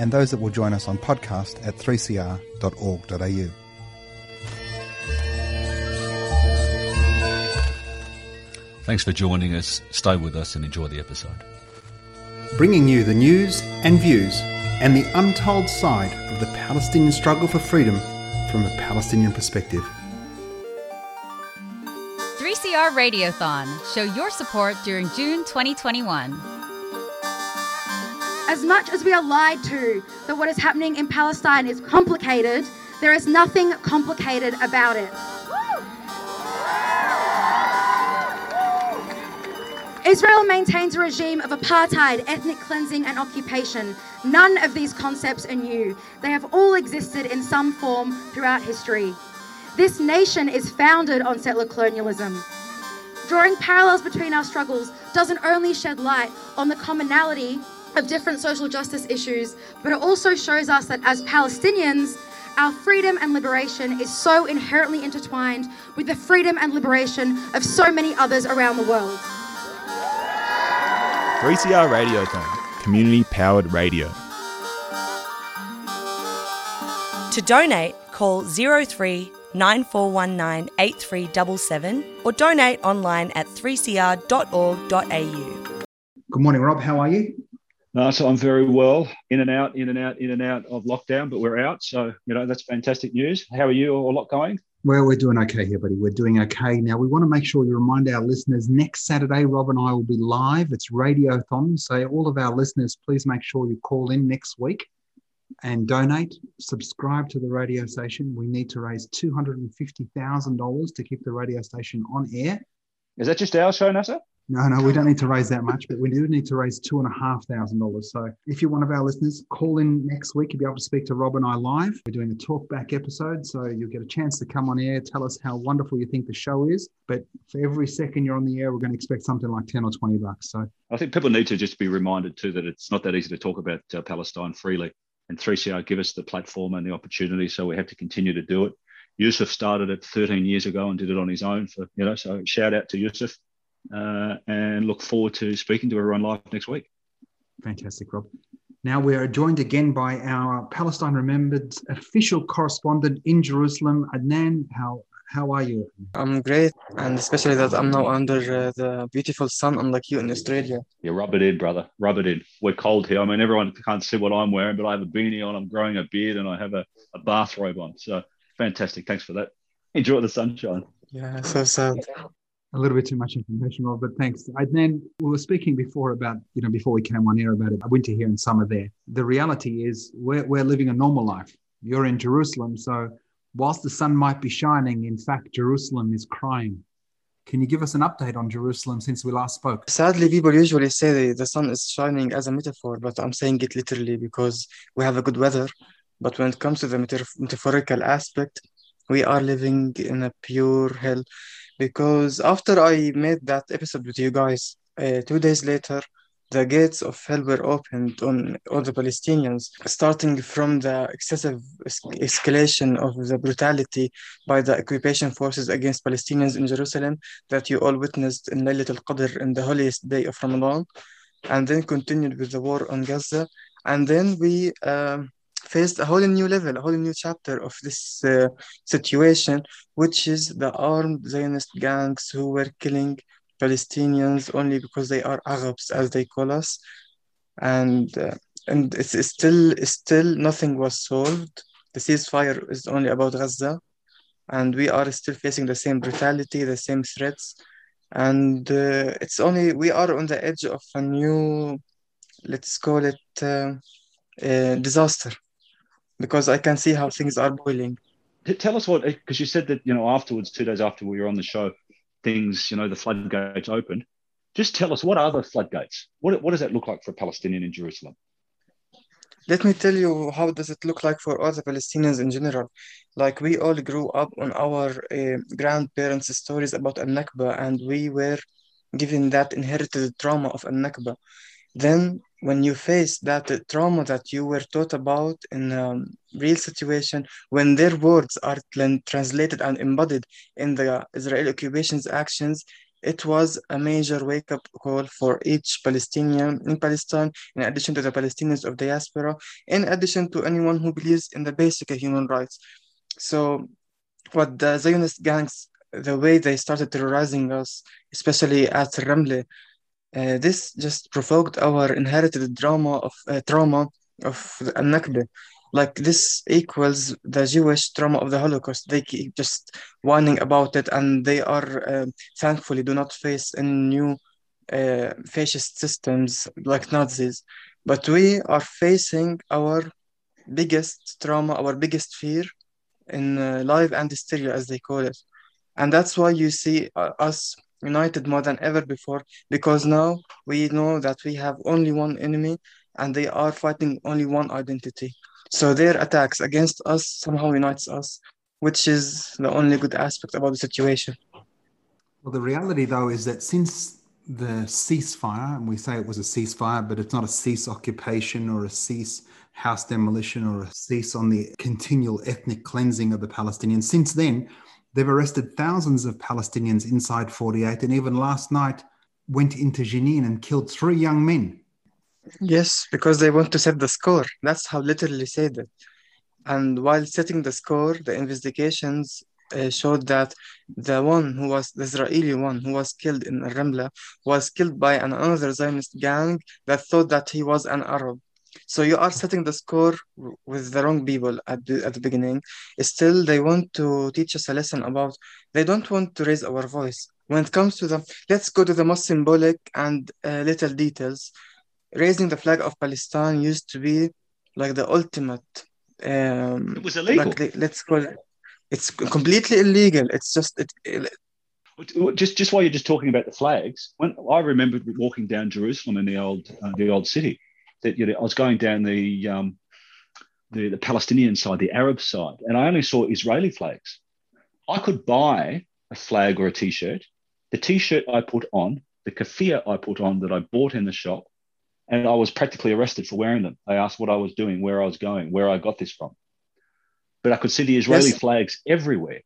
and those that will join us on podcast at 3cr.org.au. Thanks for joining us. Stay with us and enjoy the episode. Bringing you the news and views and the untold side of the Palestinian struggle for freedom from a Palestinian perspective. 3CR Radiothon. Show your support during June 2021. As much as we are lied to that what is happening in Palestine is complicated, there is nothing complicated about it. Israel maintains a regime of apartheid, ethnic cleansing, and occupation. None of these concepts are new. They have all existed in some form throughout history. This nation is founded on settler colonialism. Drawing parallels between our struggles doesn't only shed light on the commonality of different social justice issues, but it also shows us that as Palestinians, our freedom and liberation is so inherently intertwined with the freedom and liberation of so many others around the world. 3CR Radiothon, community powered radio. To donate, call 03 9419 8377 or donate online at 3cr.org.au. Good morning, Rob. How are you? No, so I'm very well. In and out, in and out, in and out of lockdown, but we're out. So, you know, that's fantastic news. How are you? A lot going? Well, we're doing okay here, buddy. We're doing okay. Now, we want to make sure you remind our listeners next Saturday, Rob and I will be live. It's Radiothon. So, all of our listeners, please make sure you call in next week and donate. Subscribe to the radio station. We need to raise $250,000 to keep the radio station on air. Is that just our show, Nasser? No, no, we don't need to raise that much, but we do need to raise two and a half thousand dollars. So if you're one of our listeners, call in next week. You'll be able to speak to Rob and I live. We're doing a talkback episode, so you'll get a chance to come on air, tell us how wonderful you think the show is. But for every second you're on the air, we're going to expect something like ten or twenty bucks. So I think people need to just be reminded too that it's not that easy to talk about uh, Palestine freely. And 3CR give us the platform and the opportunity, so we have to continue to do it. Yusuf started it 13 years ago and did it on his own. For you know, so shout out to Yusuf uh, and look forward to speaking to everyone live next week. Fantastic, Rob. Now we are joined again by our Palestine Remembered official correspondent in Jerusalem, Adnan. How how are you? I'm great, and especially that I'm now under uh, the beautiful sun, unlike you in Australia. Yeah, rub it in, brother. Rub it in. We're cold here. I mean, everyone can't see what I'm wearing, but I have a beanie on. I'm growing a beard, and I have a, a bathrobe on. So fantastic. Thanks for that. Enjoy the sunshine. Yeah, so sad a little bit too much information, Rob, but thanks. then we were speaking before about, you know, before we came on air about it, winter here and summer there. The reality is we're, we're living a normal life. You're in Jerusalem. So whilst the sun might be shining, in fact, Jerusalem is crying. Can you give us an update on Jerusalem since we last spoke? Sadly, people usually say the sun is shining as a metaphor, but I'm saying it literally because we have a good weather. But when it comes to the metaphorical aspect, we are living in a pure hell because after I made that episode with you guys, uh, two days later, the gates of hell were opened on all the Palestinians, starting from the excessive escalation of the brutality by the occupation forces against Palestinians in Jerusalem that you all witnessed in Laylat al-Qadr in the holiest day of Ramadan, and then continued with the war on Gaza. And then we um, faced a whole new level, a whole new chapter of this uh, situation, which is the armed Zionist gangs who were killing Palestinians only because they are Arabs, as they call us, and uh, and it's, it's still it's still nothing was solved. The ceasefire is only about Gaza, and we are still facing the same brutality, the same threats, and uh, it's only we are on the edge of a new, let's call it, uh, disaster because I can see how things are boiling. Tell us what, because you said that, you know, afterwards, two days after we were on the show, things, you know, the floodgates opened. Just tell us what are the floodgates? What, what does that look like for a Palestinian in Jerusalem? let me tell you how does it look like for all the Palestinians in general. Like we all grew up on our uh, grandparents' stories about Al-Nakba, and we were given that inherited trauma of Al-Nakba. Then when you face that trauma that you were taught about in a real situation, when their words are translated and embodied in the Israeli occupation's actions, it was a major wake-up call for each Palestinian in Palestine, in addition to the Palestinians of diaspora, in addition to anyone who believes in the basic human rights. So what the Zionist gangs, the way they started terrorizing us, especially at Ramle, uh, this just provoked our inherited drama of uh, trauma of al-Nakba. Like this equals the Jewish trauma of the Holocaust. They keep just whining about it, and they are uh, thankfully do not face any new uh, fascist systems like Nazis. But we are facing our biggest trauma, our biggest fear in uh, live and hysteria, as they call it. And that's why you see us united more than ever before because now we know that we have only one enemy and they are fighting only one identity. So their attacks against us somehow unites us, which is the only good aspect about the situation. Well, the reality though is that since the ceasefire, and we say it was a ceasefire, but it's not a cease occupation or a cease house demolition or a cease on the continual ethnic cleansing of the Palestinians. Since then, They've arrested thousands of Palestinians inside 48 and even last night went into Jenin and killed three young men. Yes, because they want to set the score. That's how literally said it. And while setting the score, the investigations uh, showed that the one who was the Israeli one who was killed in Ramla was killed by another Zionist gang that thought that he was an Arab. So you are setting the score with the wrong people at the, at the beginning. Still, they want to teach us a lesson about, they don't want to raise our voice. When it comes to the, let's go to the most symbolic and uh, little details. Raising the flag of Palestine used to be like the ultimate. Um, it was illegal. Like, let's call it. It's completely illegal. It's just it, it, just just while you're just talking about the flags, when I remember walking down Jerusalem in the old uh, the old city, that you know I was going down the um, the, the Palestinian side, the Arab side, and I only saw Israeli flags. I could buy a flag or a T-shirt. The T-shirt I put on, the keffiyeh I put on that I bought in the shop, and I was practically arrested for wearing them. They asked what I was doing, where I was going, where I got this from. But I could see the Israeli yes. flags everywhere,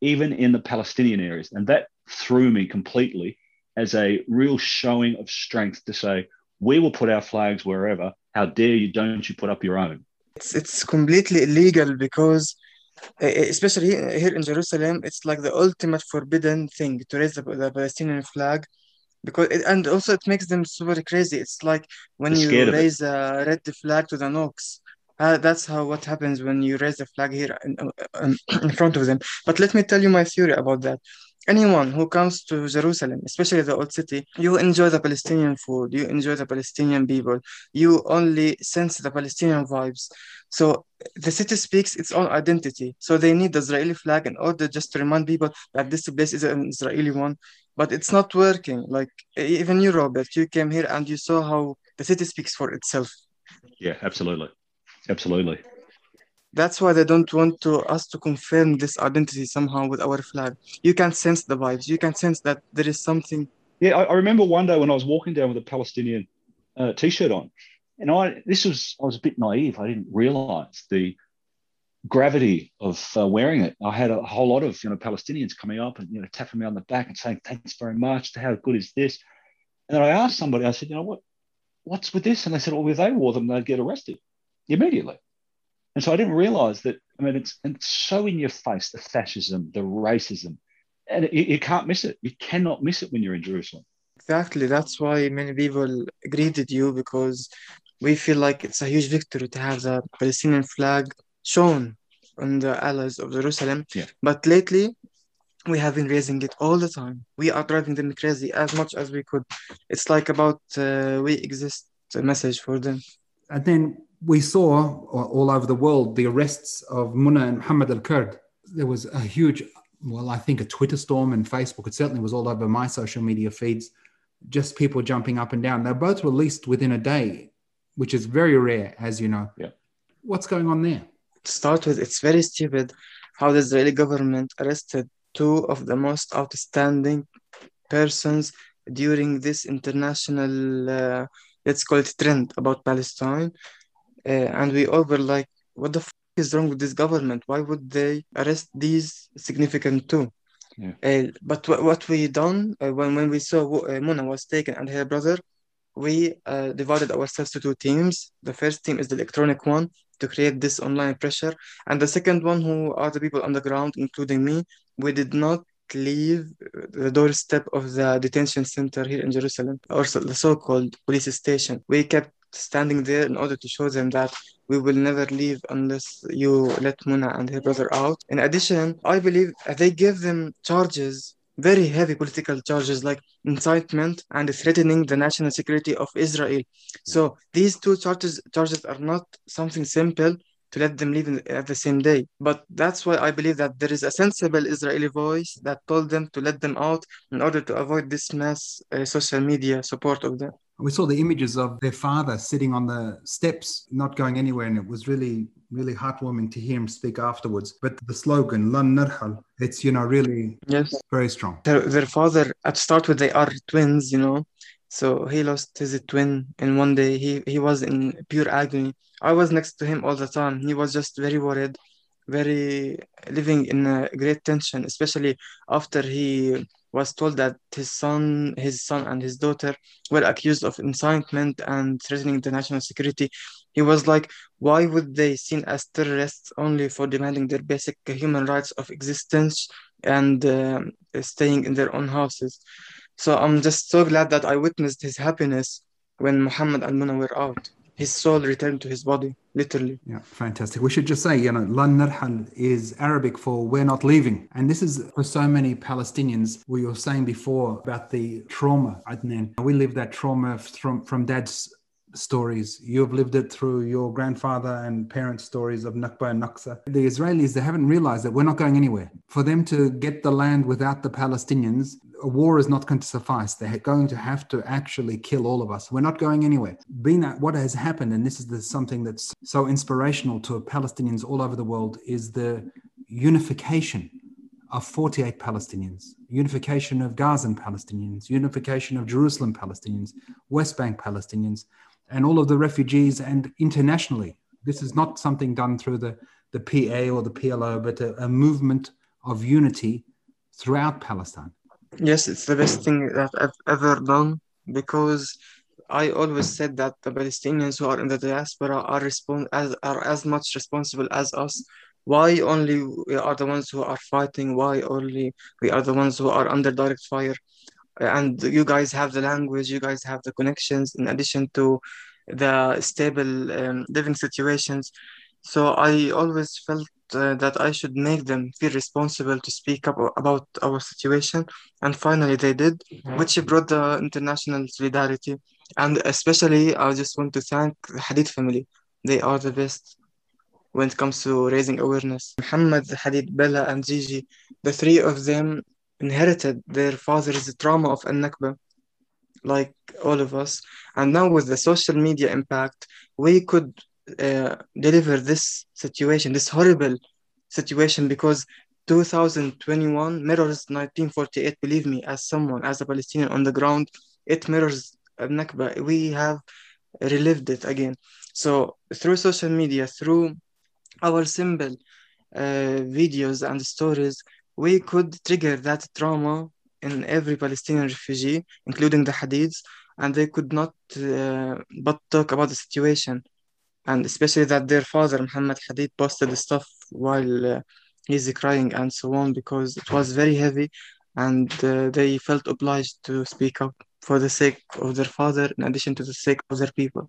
even in the Palestinian areas, and that threw me completely as a real showing of strength to say, we will put our flags wherever. How dare you? Don't you put up your own? It's it's completely illegal because, especially here in Jerusalem, it's like the ultimate forbidden thing to raise the, the Palestinian flag, because it, and also it makes them super crazy. It's like when They're you raise a red flag to the Noks. Uh, that's how what happens when you raise the flag here in, in front of them. But let me tell you my theory about that anyone who comes to Jerusalem, especially the old city, you enjoy the Palestinian food, you enjoy the Palestinian people, you only sense the Palestinian vibes. So the city speaks its own identity. So they need the Israeli flag in order just to remind people that this place is an Israeli one. But it's not working. Like even you, Robert, you came here and you saw how the city speaks for itself. Yeah, absolutely. Absolutely. That's why they don't want to us to confirm this identity somehow with our flag. You can sense the vibes. You can sense that there is something. Yeah, I, I remember one day when I was walking down with a Palestinian uh, t-shirt on, and I this was I was a bit naive. I didn't realise the gravity of uh, wearing it. I had a whole lot of you know Palestinians coming up and you know tapping me on the back and saying thanks very much. How good is this? And then I asked somebody. I said, you know what, what's with this? And they said, well, if they wore them, they'd get arrested immediately. And so I didn't realize that, I mean, it's, it's so in your face the fascism, the racism, and you, you can't miss it. You cannot miss it when you're in Jerusalem. Exactly. That's why many people greeted you because we feel like it's a huge victory to have the Palestinian flag shown on the allies of Jerusalem. Yeah. But lately, we have been raising it all the time. We are driving them crazy as much as we could. It's like about uh, we exist a message for them. And then we saw all over the world the arrests of Muna and Muhammad al Kurd. There was a huge, well, I think a Twitter storm and Facebook. It certainly was all over my social media feeds, just people jumping up and down. They're both released within a day. which is very rare, as you know. Yeah. What's going on there? To start with, it's very stupid how the Israeli government arrested two of the most outstanding persons during this international, uh, let's call it trend about Palestine. Uh, and we all were like, what the f- is wrong with this government? Why would they arrest these significant two? Yeah. Uh, but wh- what we done uh, when, when we saw uh, Muna was taken and her brother, we uh, divided ourselves to two teams. The first team is the electronic one to create this online pressure, and the second one, who are the people on the ground, including me, we did not leave the doorstep of the detention center here in Jerusalem, or so, the so-called police station. We kept standing there in order to show them that we will never leave unless you let Muna and her brother out. In addition, I believe they give them charges very heavy political charges like incitement and threatening the national security of Israel. So these two charges charges are not something simple to let them leave at the same day. But that's why I believe that there is a sensible Israeli voice that told them to let them out in order to avoid this mass uh, social media support of them. We saw the images of their father sitting on the steps, not going anywhere, and it was really, really heartwarming to hear him speak afterwards. But the slogan "Lan narhal," it's you know really Yes. very strong. Their, their father, at start with, they are twins, you know. So he lost his twin in one day. He he was in pure agony. I was next to him all the time. He was just very worried, very living in a great tension, especially after he was told that his son, his son and his daughter were accused of incitement and threatening the national security. He was like, why would they seen as terrorists only for demanding their basic human rights of existence and um, staying in their own houses? So I'm just so glad that I witnessed his happiness when Muhammad and Muna were out. His soul returned to his body, literally. Yeah, fantastic. We should just say, you know, Lan Narhal is Arabic for we're not leaving. And this is for so many Palestinians. We were saying before about the trauma, Adnan. We live that trauma from, from dad's stories. You've lived it through your grandfather and parents' stories of Nakba and Naksa. The Israelis, they haven't realized that we're not going anywhere. For them to get the land without the Palestinians, a war is not going to suffice. They're going to have to actually kill all of us. We're not going anywhere. Being that what has happened, and this is the, something that's so inspirational to Palestinians all over the world, is the unification of 48 Palestinians, unification of Gazan Palestinians, unification of Jerusalem Palestinians, West Bank Palestinians, and all of the refugees and internationally. This is not something done through the, the PA or the PLO, but a, a movement of unity throughout Palestine. Yes, it's the best thing that I've ever done because I always said that the Palestinians who are in the diaspora are respon- as are as much responsible as us. Why only we are the ones who are fighting? Why only we are the ones who are under direct fire? And you guys have the language, you guys have the connections, in addition to the stable um, living situations. So I always felt uh, that I should make them feel responsible to speak up about our situation. And finally, they did, which brought the international solidarity. And especially, I just want to thank the Hadid family. They are the best when it comes to raising awareness. Muhammad, Hadid, Bella, and Gigi, the three of them inherited their father's trauma of Al-Nakba, like all of us. And now with the social media impact, we could uh, deliver this situation, this horrible situation, because 2021 mirrors 1948. Believe me, as someone, as a Palestinian on the ground, it mirrors al Nakba. We have relived it again. So through social media, through our simple uh, videos and stories, we could trigger that trauma in every Palestinian refugee, including the Hadids, and they could not uh, but talk about the situation and especially that their father Muhammad Hadid posted the stuff while uh, he's crying and so on because it was very heavy and uh, they felt obliged to speak up for the sake of their father in addition to the sake of their people.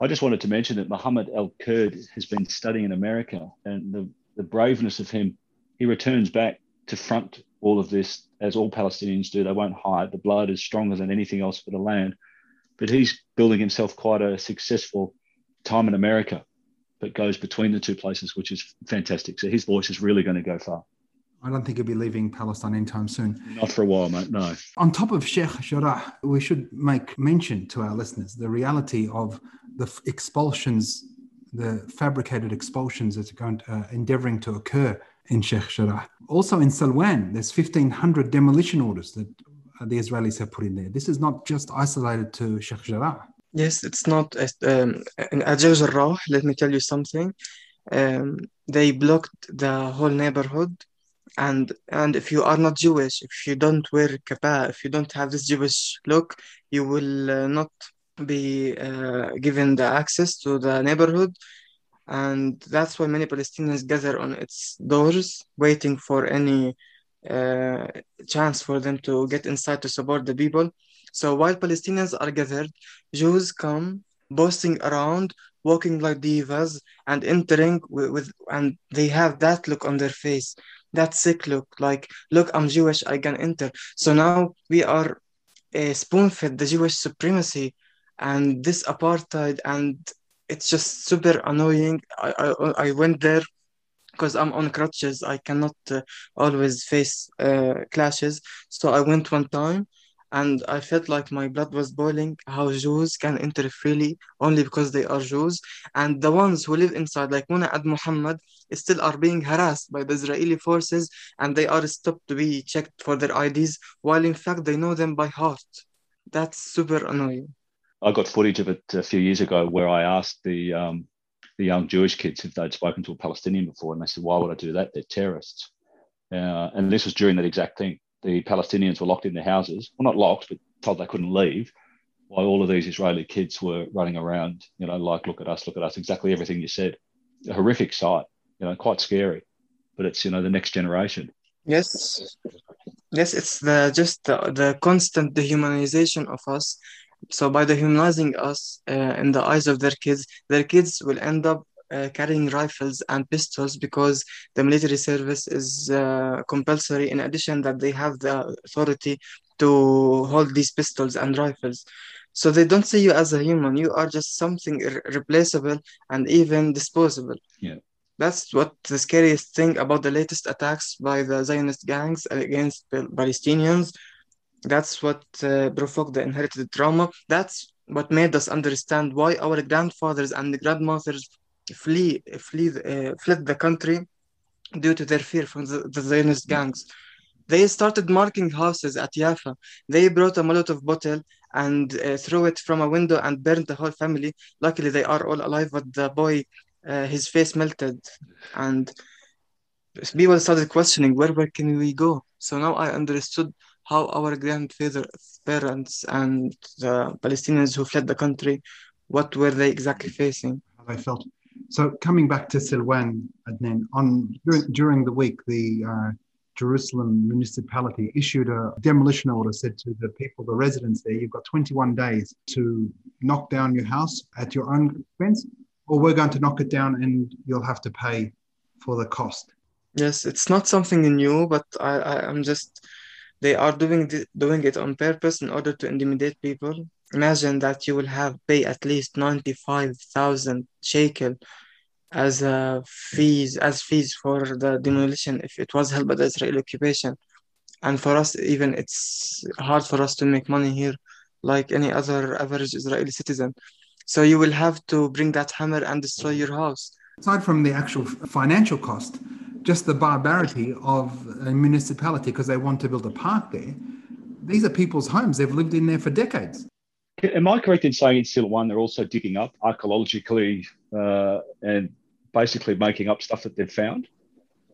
I just wanted to mention that Muhammad Al Kurd has been studying in America and the, the braveness of him, he returns back to front all of this as all Palestinians do. They won't hide. The blood is stronger than anything else for the land. But he's building himself quite a successful time in America, that goes between the two places, which is fantastic. So his voice is really going to go far. I don't think he'll be leaving Palestine anytime soon. Not for a while, mate. No. On top of Sheikh Jarrah, we should make mention to our listeners the reality of the expulsions, the fabricated expulsions that are going to, uh, endeavoring to occur in Sheikh Jarrah. Also in Silwan, there's 1,500 demolition orders that the Israelis have put in there. This is not just isolated to Sheikh Jarrah. Yes, it's not um, in Ajay Jarrah. Let me tell you something. Um, they blocked the whole neighborhood, and and if you are not Jewish, if you don't wear kippah, if you don't have this Jewish look, you will uh, not be uh, given the access to the neighborhood, and that's why many Palestinians gather on its doors, waiting for any uh, chance for them to get inside to support the people. So while Palestinians are gathered, Jews come boasting around, walking like divas, and entering with, with, and they have that look on their face, that sick look, like, look, I'm Jewish, I can enter. So now we are uh, spoon fed the Jewish supremacy and this apartheid, and it's just super annoying. I, I, I went there because I'm on crutches. I cannot uh, always face uh, clashes. So I went one time and I felt like my blood was boiling. How Jews can enter freely only because they are Jews, and the ones who live inside, like Muna and Muhammad, still are being harassed by the Israeli forces, and they are stopped to be checked for their IDs, while in fact they know them by heart. That's super annoying. I got footage of it a few years ago where I asked the um, the young Jewish kids if they'd spoken to a Palestinian before, and they said, "Why would I do that? They're terrorists." Uh, and this was during that exact thing the Palestinians were locked in their houses. Well, not locked, but told they couldn't leave. While all of these Israeli kids were running around, you know, like, look at us, look at us, exactly everything you said. A horrific sight, you know, quite scary. But it's, you know, the next generation. Yes. Yes, it's the just the, the constant dehumanization of us. So by dehumanizing us uh, in the eyes of their kids, their kids will end up uh, carrying rifles and pistols because the military service is uh, compulsory. In addition, that they have the authority to hold these pistols and rifles. So they don't see you as a human. You are just something replaceable and even disposable. Yeah. That's what the scariest thing about the latest attacks by the Zionist gangs against Palestinians. That's what uh, provoked the inherited trauma. That's what made us understand why our grandfathers and grandmothers flee flee uh, fled the country due to their fear from the, the Zionist gangs. They started marking houses at Jaffa. They brought a Molotov bottle and uh, threw it from a window and burned the whole family. Luckily, they are all alive, but the boy, uh, his face melted, and people started questioning where where can we go. So now I understood how our grandfather parents and the Palestinians who fled the country, what were they exactly facing? How they felt. So coming back to Silwan, Adnan, on during, during the week, the uh, Jerusalem municipality issued a demolition order, said to the people, the residents there, you've got 21 days to knock down your house at your own expense, or we're going to knock it down and you'll have to pay for the cost. Yes, it's not something new, but I, I am just they are doing th- doing it on purpose in order to intimidate people. Imagine that you will have pay at least ninety five thousand shekel as a fees as fees for the demolition if it was held by the Israeli occupation. And for us, even it's hard for us to make money here, like any other average Israeli citizen. So you will have to bring that hammer and destroy your house. Aside from the actual financial cost, just the barbarity of a municipality because they want to build a park there. These are people's homes. They've lived in there for decades. Am I correct in saying in Silwan they're also digging up archaeologically uh, and basically making up stuff that they've found?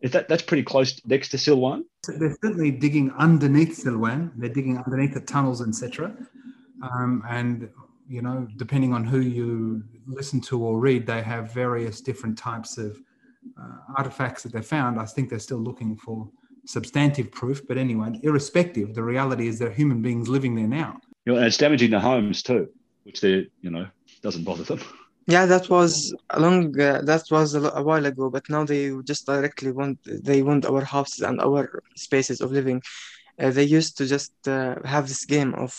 Is that that's pretty close next to Silwan? They're certainly digging underneath Silwan. They're digging underneath the tunnels, etc. Um, and you know, depending on who you listen to or read, they have various different types of uh, artifacts that they found. I think they're still looking for substantive proof. But anyway, irrespective, the reality is there are human beings living there now. You know, and it's damaging the homes too, which they, you know, doesn't bother them. Yeah, that was a long. Uh, that was a, lo- a while ago, but now they just directly want they want our houses and our spaces of living. Uh, they used to just uh, have this game of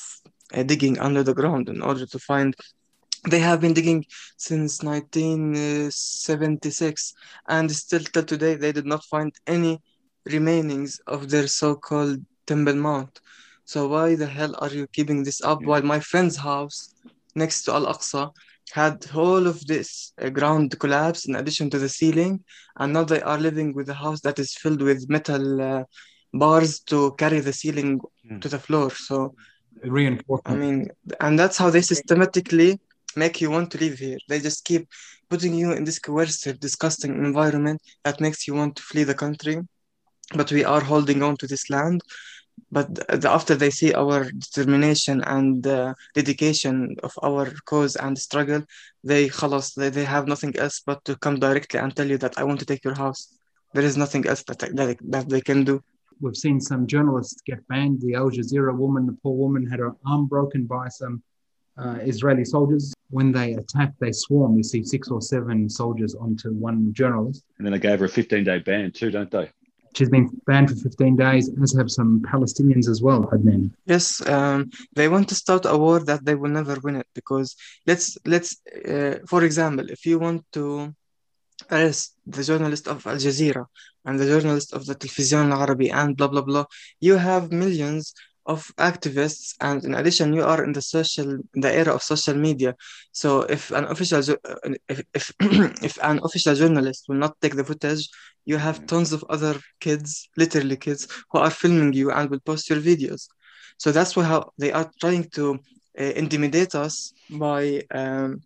uh, digging under the ground in order to find. They have been digging since 1976, and still till today they did not find any remainings of their so-called Temple Mount. So why the hell are you keeping this up while my friend's house next to Al Aqsa had all of this uh, ground collapse in addition to the ceiling, and now they are living with a house that is filled with metal uh, bars to carry the ceiling Mm. to the floor. So, Reinforcement. I mean, and that's how they systematically make you want to live here. They just keep putting you in this coercive, disgusting environment that makes you want to flee the country. But we are holding on to this land. But th- after they see our determination and uh, dedication of our cause and struggle, they khalas, they, they have nothing else but to come directly and tell you that I want to take your house. There is nothing else that, that, that they can do. We've seen some journalists get banned. The Al Jazeera woman, the poor woman, had her arm broken by some uh, Israeli soldiers. When they attack, they swarm. You see six or seven soldiers onto one journalist. And then they gave her a 15 day ban too, don't they? She's been banned for 15 days, as have some Palestinians as well, Adnan. Yes, um, they want to start a war that they will never win it because let's let's uh, for example, if you want to arrest the journalist of Al Jazeera and the journalist of the Television Al Arabi and blah blah blah, you have millions of activists, and in addition, you are in the social the era of social media. So if an official uh, if if, if an official journalist will not take the footage, you have tons of other kids, literally kids, who are filming you and will post your videos. So that's why how they are trying to uh, intimidate us by, um,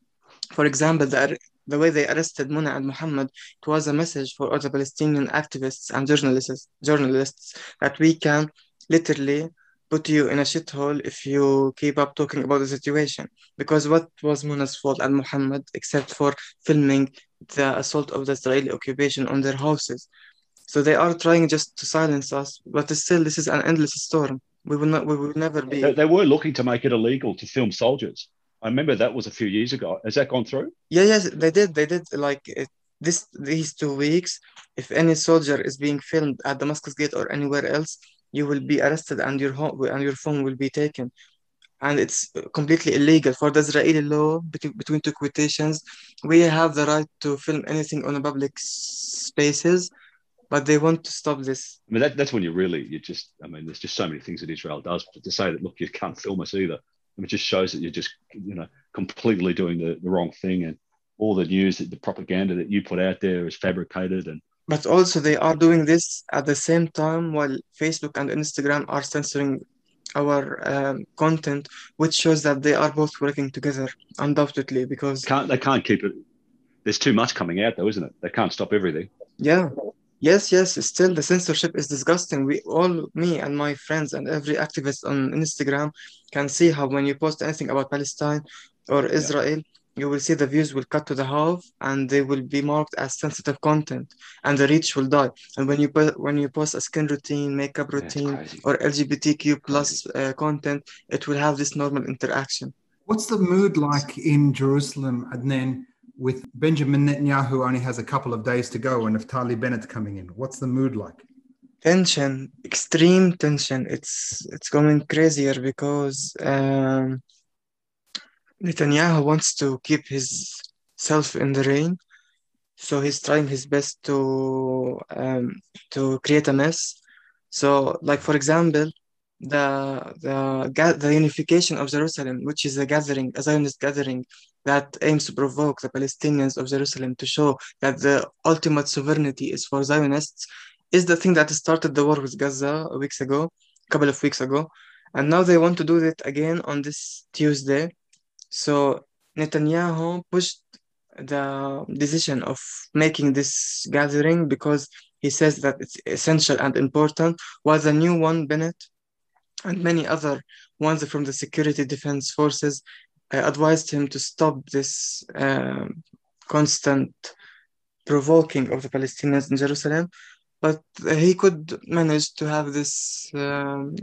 for example, the, the way they arrested Muna and Muhammad. It was a message for all the Palestinian activists and journalists, journalists that we can literally put you in a shithole if you keep up talking about the situation. Because what was Muna's fault and Muhammad except for filming the assault of the Israeli occupation on their houses? So they are trying just to silence us, but still, this is an endless storm. We will not. We will never be. They, they were looking to make it illegal to film soldiers. I remember that was a few years ago. Has that gone through? Yeah, yes, they did. They did. Like it, this, these two weeks, if any soldier is being filmed at Damascus Gate or anywhere else, you will be arrested and your home and your phone will be taken. And it's completely illegal for the Israeli law between, two quotations. We have the right to film anything on public spaces, but they want to stop this. I mean, that, that's when you really, you just, I mean, there's just so many things that Israel does. But to say that, look, you can't film us either, I mean, it just shows that you're just, you know, completely doing the, the wrong thing. And all the news, that the propaganda that you put out there is fabricated. And But also, they are doing this at the same time while Facebook and Instagram are censoring our um, content, which shows that they are both working together, undoubtedly, because can't they can't keep it. There's too much coming out, though, isn't it? They can't stop everything. yeah, yes, yes, still the censorship is disgusting. We all, me and my friends and every activist on Instagram can see how when you post anything about Palestine or Israel, you will see the views will cut to the half and they will be marked as sensitive content and the reach will die. And when you put when you post a skin routine, makeup routine, crazy. or LGBTQ plus uh, content, it will have this normal interaction. What's the mood like in Jerusalem, Adnan, with Benjamin Netanyahu only has a couple of days to go and if Naftali Bennett coming in? What's the mood like? Tension, extreme tension. It's it's going crazier because um, Netanyahu wants to keep his self in the reign, so he's trying his best to um, to create a mess. So, like for example, the the the unification of Jerusalem, which is a gathering, a Zionist gathering that aims to provoke the Palestinians of Jerusalem to show that the ultimate sovereignty is for Zionists, is the thing that started the war with Gaza weeks ago, a couple of weeks ago, and now they want to do it again on this Tuesday. So Netanyahu pushed the decision of making this gathering because he says that it's essential and important, while the new one, Bennett, and many other ones from the security defense forces uh, advised him to stop this um, constant provoking of the Palestinians in Jerusalem. But uh, he could manage to have this um,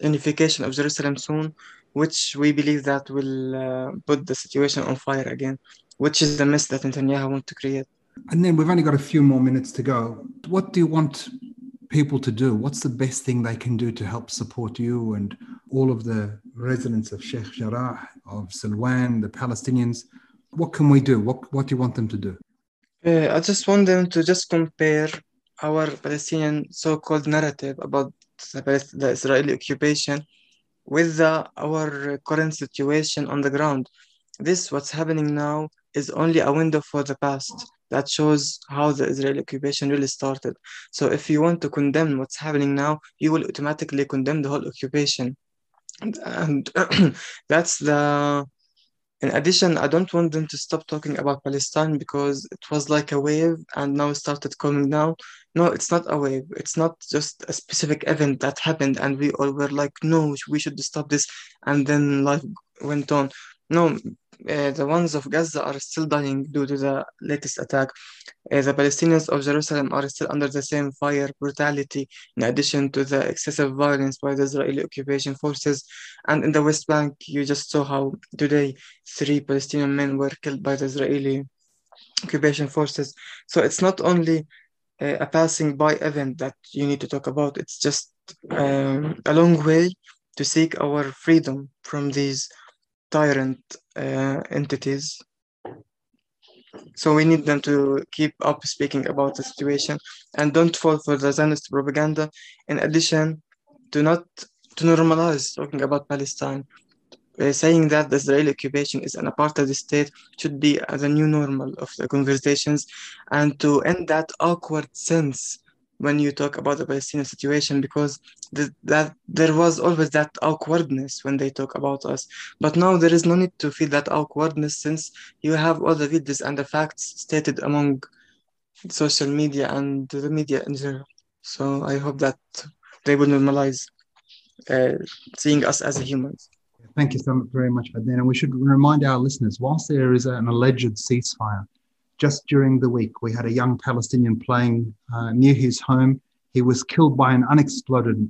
unification of Jerusalem soon, which we believe that will uh, put the situation on fire again, which is the mess that Netanyahu wants to create. And then we've only got a few more minutes to go. What do you want people to do? What's the best thing they can do to help support you and all of the residents of Sheikh Jarrah, of Silwan, the Palestinians? What can we do? What, what do you want them to do? Uh, I just want them to just compare our Palestinian so-called narrative about the, the Israeli occupation with the, our current situation on the ground. this what's happening now is only a window for the past that shows how the Israeli occupation really started. So if you want to condemn what's happening now, you will automatically condemn the whole occupation. And, and that's the in addition, I don't want them to stop talking about Palestine because it was like a wave and now it started coming down. No, it's not a wave. It's not just a specific event that happened and we all were like, no, we should stop this. And then life went on. No, uh, the ones of Gaza are still dying due to the latest attack. Uh, the Palestinians of Jerusalem are still under the same fire brutality, in addition to the excessive violence by the Israeli occupation forces. And in the West Bank, you just saw how today three Palestinian men were killed by the Israeli occupation forces. So it's not only uh, a passing by event that you need to talk about, it's just um, a long way to seek our freedom from these tyrant uh, entities. So we need them to keep up speaking about the situation and don't fall for the Zionist propaganda. In addition, to not to normalize talking about Palestine. Uh, saying that the Israeli occupation is an apartheid state should be the new normal of the conversations, and to end that awkward sense when you talk about the Palestinian situation because th- that there was always that awkwardness when they talk about us. But now there is no need to feel that awkwardness since you have all the videos and the facts stated among social media and the media in general. So I hope that they will normalize uh, seeing us as humans. Thank you so very much, Adnan. And we should remind our listeners, whilst there is an alleged ceasefire, just during the week, we had a young Palestinian playing uh, near his home. He was killed by an unexploded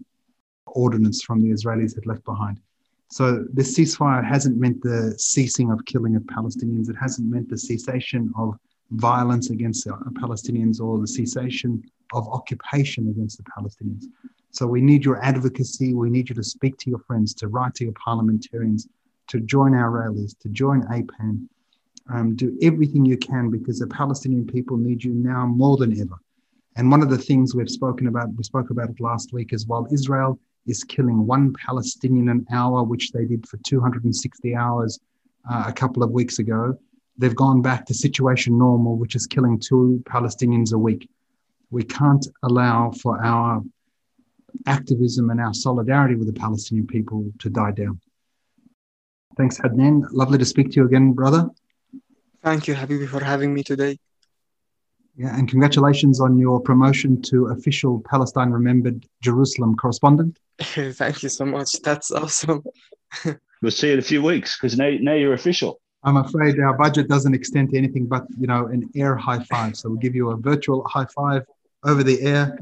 ordnance from the Israelis had left behind. So this ceasefire hasn't meant the ceasing of killing of Palestinians. It hasn't meant the cessation of violence against the Palestinians or the cessation of occupation against the Palestinians. So we need your advocacy. We need you to speak to your friends, to write to your parliamentarians, to join our rallies, to join APAN, um, do everything you can because the Palestinian people need you now more than ever. And one of the things we've spoken about, we spoke about it last week, as well. Israel is killing one Palestinian an hour, which they did for 260 hours uh, a couple of weeks ago, they've gone back to situation normal, which is killing two Palestinians a week. We can't allow for our activism and our solidarity with the Palestinian people to die down. Thanks, Adnan. Lovely to speak to you again, brother. Thank you, Habibi, for having me today. Yeah, and congratulations on your promotion to official Palestine Remembered Jerusalem correspondent. Thank you so much. That's awesome. we'll see you in a few weeks because now, now you're official. I'm afraid our budget doesn't extend to anything but you know an air high five. So we'll give you a virtual high five over the air.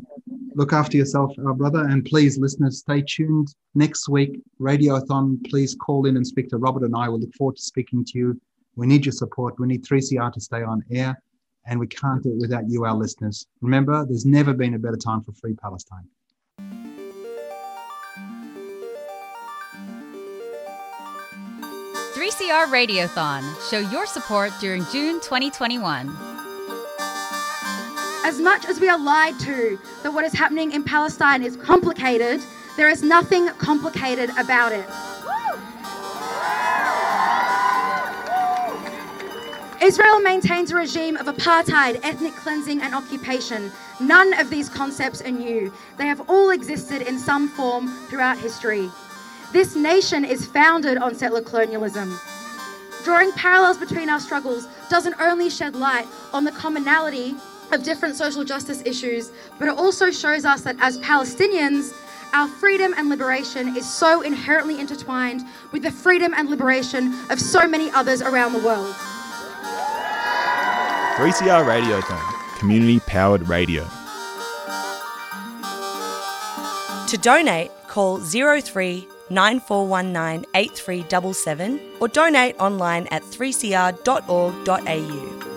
Look after yourself, our brother, and please, listeners, stay tuned next week. Radiothon, please call in and speak to Robert and I. We'll look forward to speaking to you we need your support. We need 3CR to stay on air, and we can't do it without you, our listeners. Remember, there's never been a better time for free Palestine. Three CR Radiothon. Show your support during June 2021. As much as we are lied to that what is happening in Palestine is complicated, there is nothing complicated about it. Israel maintains a regime of apartheid, ethnic cleansing, and occupation. None of these concepts are new. They have all existed in some form throughout history. This nation is founded on settler colonialism. Drawing parallels between our struggles doesn't only shed light on the commonality of different social justice issues, but it also shows us that as Palestinians, our freedom and liberation is so inherently intertwined with the freedom and liberation of so many others around the world. 3CR Radio Radiothon, community powered radio. To donate, call 03 9419 8377 or donate online at 3cr.org.au.